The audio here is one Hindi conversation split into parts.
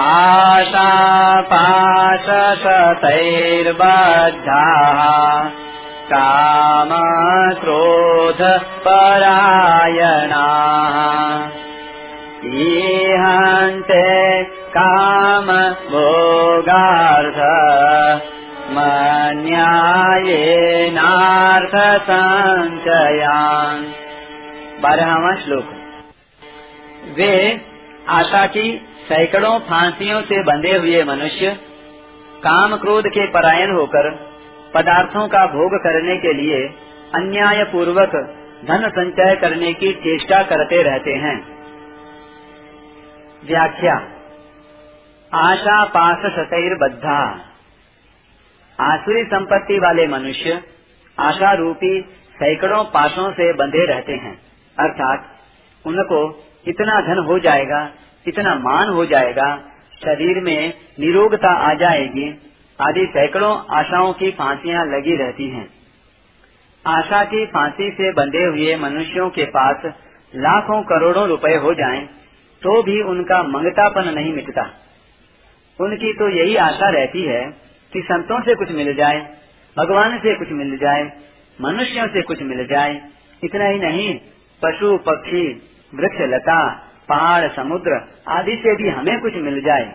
आशापाशतैर्बद्धाः काम क्रोध परायणाः ईहन्ते काम भोगार्थ मन्यायेनार्थ संचयान बारहवा श्लोक वे आशा की सैकड़ों फांसियों से बंधे हुए मनुष्य काम क्रोध के परायण होकर पदार्थों का भोग करने के लिए अन्याय पूर्वक धन संचय करने की चेष्टा करते रहते हैं। व्याख्या। आशा पास सतैर बद्धा आसुरी संपत्ति वाले मनुष्य आशा रूपी सैकड़ों पासों से बंधे रहते हैं। अर्थात उनको इतना धन हो जाएगा इतना मान हो जाएगा शरीर में निरोगता आ जाएगी आदि सैकड़ों आशाओं की फांसियाँ लगी रहती हैं। आशा की फांसी से बंधे हुए मनुष्यों के पास लाखों करोड़ों रुपए हो जाएँ, तो भी उनका मंगतापन नहीं मिटता उनकी तो यही आशा रहती है कि संतों से कुछ मिल जाए भगवान से कुछ मिल जाए मनुष्यों से कुछ मिल जाए इतना ही नहीं पशु पक्षी वृक्ष लता पहाड़ समुद्र आदि से भी हमें कुछ मिल जाए।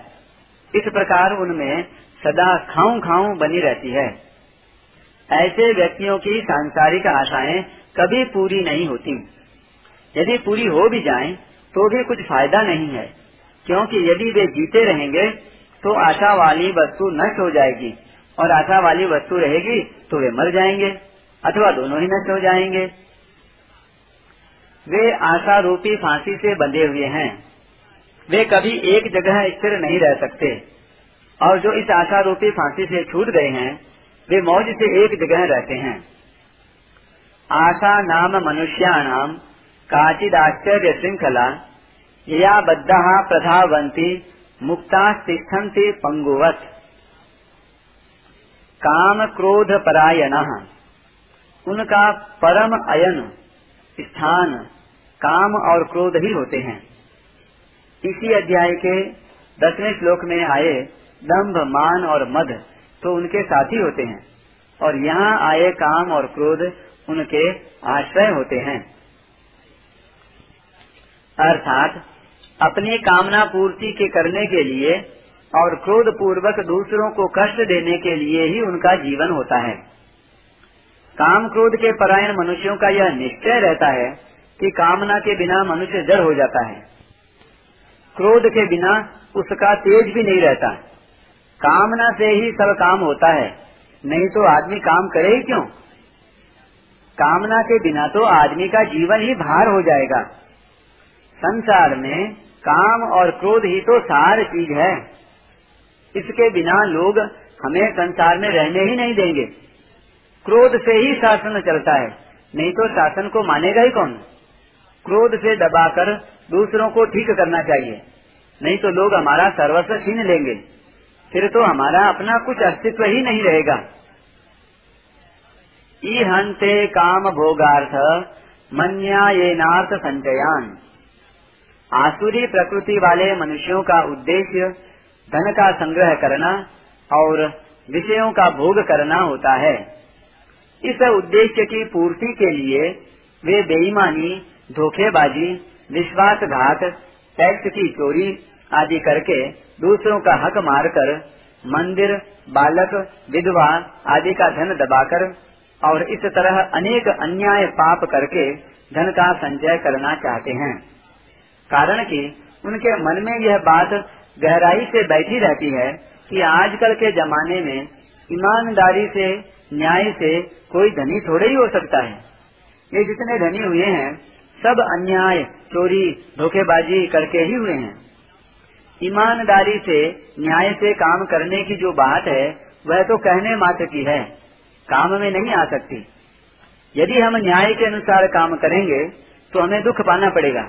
इस प्रकार उनमें सदा खाऊं खाऊं बनी रहती है। ऐसे व्यक्तियों की सांसारिक आशाएँ कभी पूरी नहीं होती। यदि पूरी हो भी जाएँ, तो भी कुछ फ़ायदा नहीं है क्योंकि यदि वे जीते रहेंगे तो आशा वाली वस्तु नष्ट हो जाएगी और आशा वाली वस्तु रहेगी तो वे मर जाएँगे अथवा दोनों ही नष्ट हो जाएँगे। वे आशा रूपी फांसी से बंधे हुए हैं। वे कभी एक जगह स्थिर नहीं रह सकते। और जो इस आशा रूपी फांसी से छूट गए हैं, वे मौज से एक जगह रहते हैं। आशा नाम मनुष्याणाम काचिदाश्चर्य श्रृंखला या बद्धा प्रधावंती मुक्ता तिष्ठन्ति पंगुवत। काम क्रोध परायण। उनका परम अयन स्थान, काम और क्रोध ही होते हैं। इसी अध्याय के दसवें श्लोक में आए दम्भ मान और मद तो उनके साथी होते हैं और यहाँ आए काम और क्रोध उनके आश्रय होते हैं। अर्थात, अपनी कामना पूर्ति के करने के लिए और क्रोध पूर्वक दूसरों को कष्ट देने के लिए ही उनका जीवन होता है। काम क्रोध के परायण मनुष्यों का यह निश्चय रहता है कि कामना के बिना मनुष्य जड़ हो जाता है। क्रोध के बिना उसका तेज भी नहीं रहता। कामना से ही सब काम होता है, नहीं तो आदमी काम करे ही क्यों? कामना के बिना तो आदमी का जीवन ही भार हो जाएगा। संसार में काम और क्रोध ही तो सार चीज़ है। इसके बिना लोग हमें संसार में रहने ही नहीं देंगे। क्रोध से ही शासन चलता है। नहीं तो शासन को मानेगा ही कौन? क्रोध से दबाकर दूसरों को ठीक करना चाहिए। नहीं तो लोग हमारा सर्वस्व छीन लेंगे। फिर तो हमारा अपना कुछ अस्तित्व ही नहीं रहेगा। ई हंते काम भोगार्थ मन्या ये नार्थ संचयान। आसुरी प्रकृति वाले मनुष्यों का उद्देश्य धन का संग्रह करना और विषयों का भोग करना होता है। इस उद्देश्य की पूर्ति के लिए वे बेईमानी, धोखेबाजी, विश्वासघात, टैक्स की चोरी आदि करके दूसरों का हक मारकर मंदिर, बालक, विधवा आदि का धन दबाकर और इस तरह अनेक अन्याय पाप करके धन का संचय करना चाहते हैं। कारण कि उनके मन में यह बात गहराई से बैठी रहती है कि आजकल के जमाने में ईमानदारी से न्याय से कोई धनी थोड़े ही हो सकता है। ये जितने धनी हुए हैं, सब अन्याय, चोरी, धोखेबाजी करके ही हुए हैं। ईमानदारी से, न्याय से काम करने की जो बात है, वह तो कहने मात्र की है, काम में नहीं आ सकती। यदि हम न्याय के अनुसार काम करेंगे तो हमें दुख पाना पड़ेगा,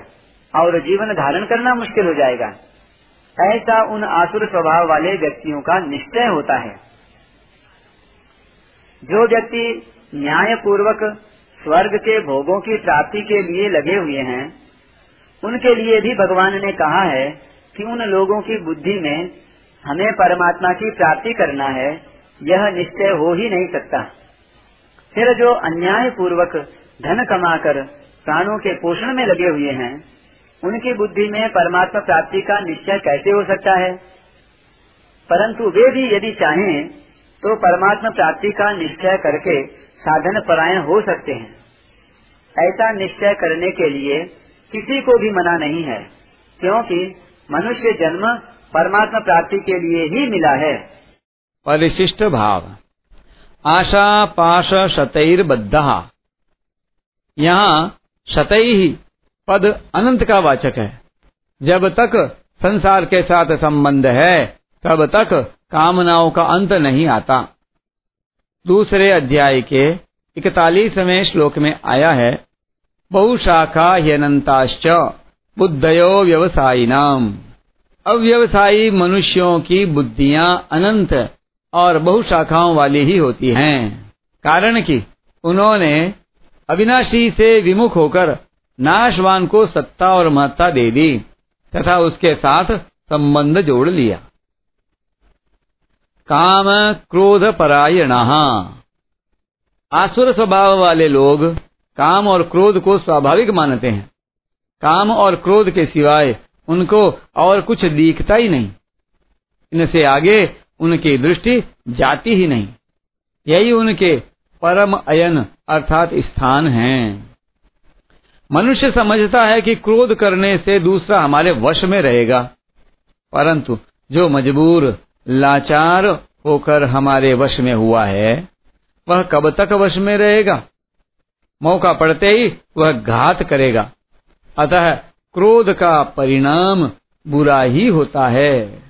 और जीवन धारण करना मुश्किल हो जाएगा। ऐसा उन आसुर स्वभाव वाले व्यक्तियों का निश्चय होता है। जो व्यक्ति न्याय पूर्वक स्वर्ग के भोगों की प्राप्ति के लिए लगे हुए हैं, उनके लिए भी भगवान ने कहा है कि उन लोगों की बुद्धि में हमें परमात्मा की प्राप्ति करना है, यह निश्चय हो ही नहीं सकता। फिर जो अन्याय पूर्वक धन कमाकर प्राणों के पोषण में लगे हुए हैं, उनकी बुद्धि में परमात्मा प्राप्ति का निश्चय कैसे हो सकता है? परंतु वे भी यदि चाहें तो परमात्मा प्राप्ति का निश्चय करके साधन परायण हो सकते हैं। ऐसा निश्चय करने के लिए किसी को भी मना नहीं है, क्योंकि मनुष्य जन्म परमात्मा प्राप्ति के लिए ही मिला है। परिशिष्ट भाव। आशा पाश शतैर्बद्ध। यहाँ शतई ही पद अनंत का वाचक है। जब तक संसार के साथ संबंध है, तब तक कामनाओं का अंत नहीं आता। दूसरे अध्याय के इकतालीसवें श्लोक में आया है, बहुशाखा ह्यनताश्च बुद्धयो व्यवसायी नाम अव्यवसायी मनुष्यों की बुद्धियाँ अनंत और बहुशाखाओं वाली ही होती हैं। कारण कि उन्होंने अविनाशी से विमुख होकर नाशवान को सत्ता और महत्ता दे दी तथा उसके साथ संबंध जोड़ लिया। काम क्रोध परायण आसुर स्वभाव वाले लोग काम और क्रोध को स्वाभाविक मानते हैं। काम और क्रोध के सिवाय उनको और कुछ दिखता ही नहीं। इनसे आगे उनकी दृष्टि जाती ही नहीं। यही उनके परम अयन अर्थात स्थान है। मनुष्य समझता है कि क्रोध करने से दूसरा हमारे वश में रहेगा। परंतु जो मजबूर लाचार होकर हमारे वश में हुआ है, वह कब तक वश में रहेगा? मौका पड़ते ही वह घात करेगा। अतः क्रोध का परिणाम बुरा ही होता है।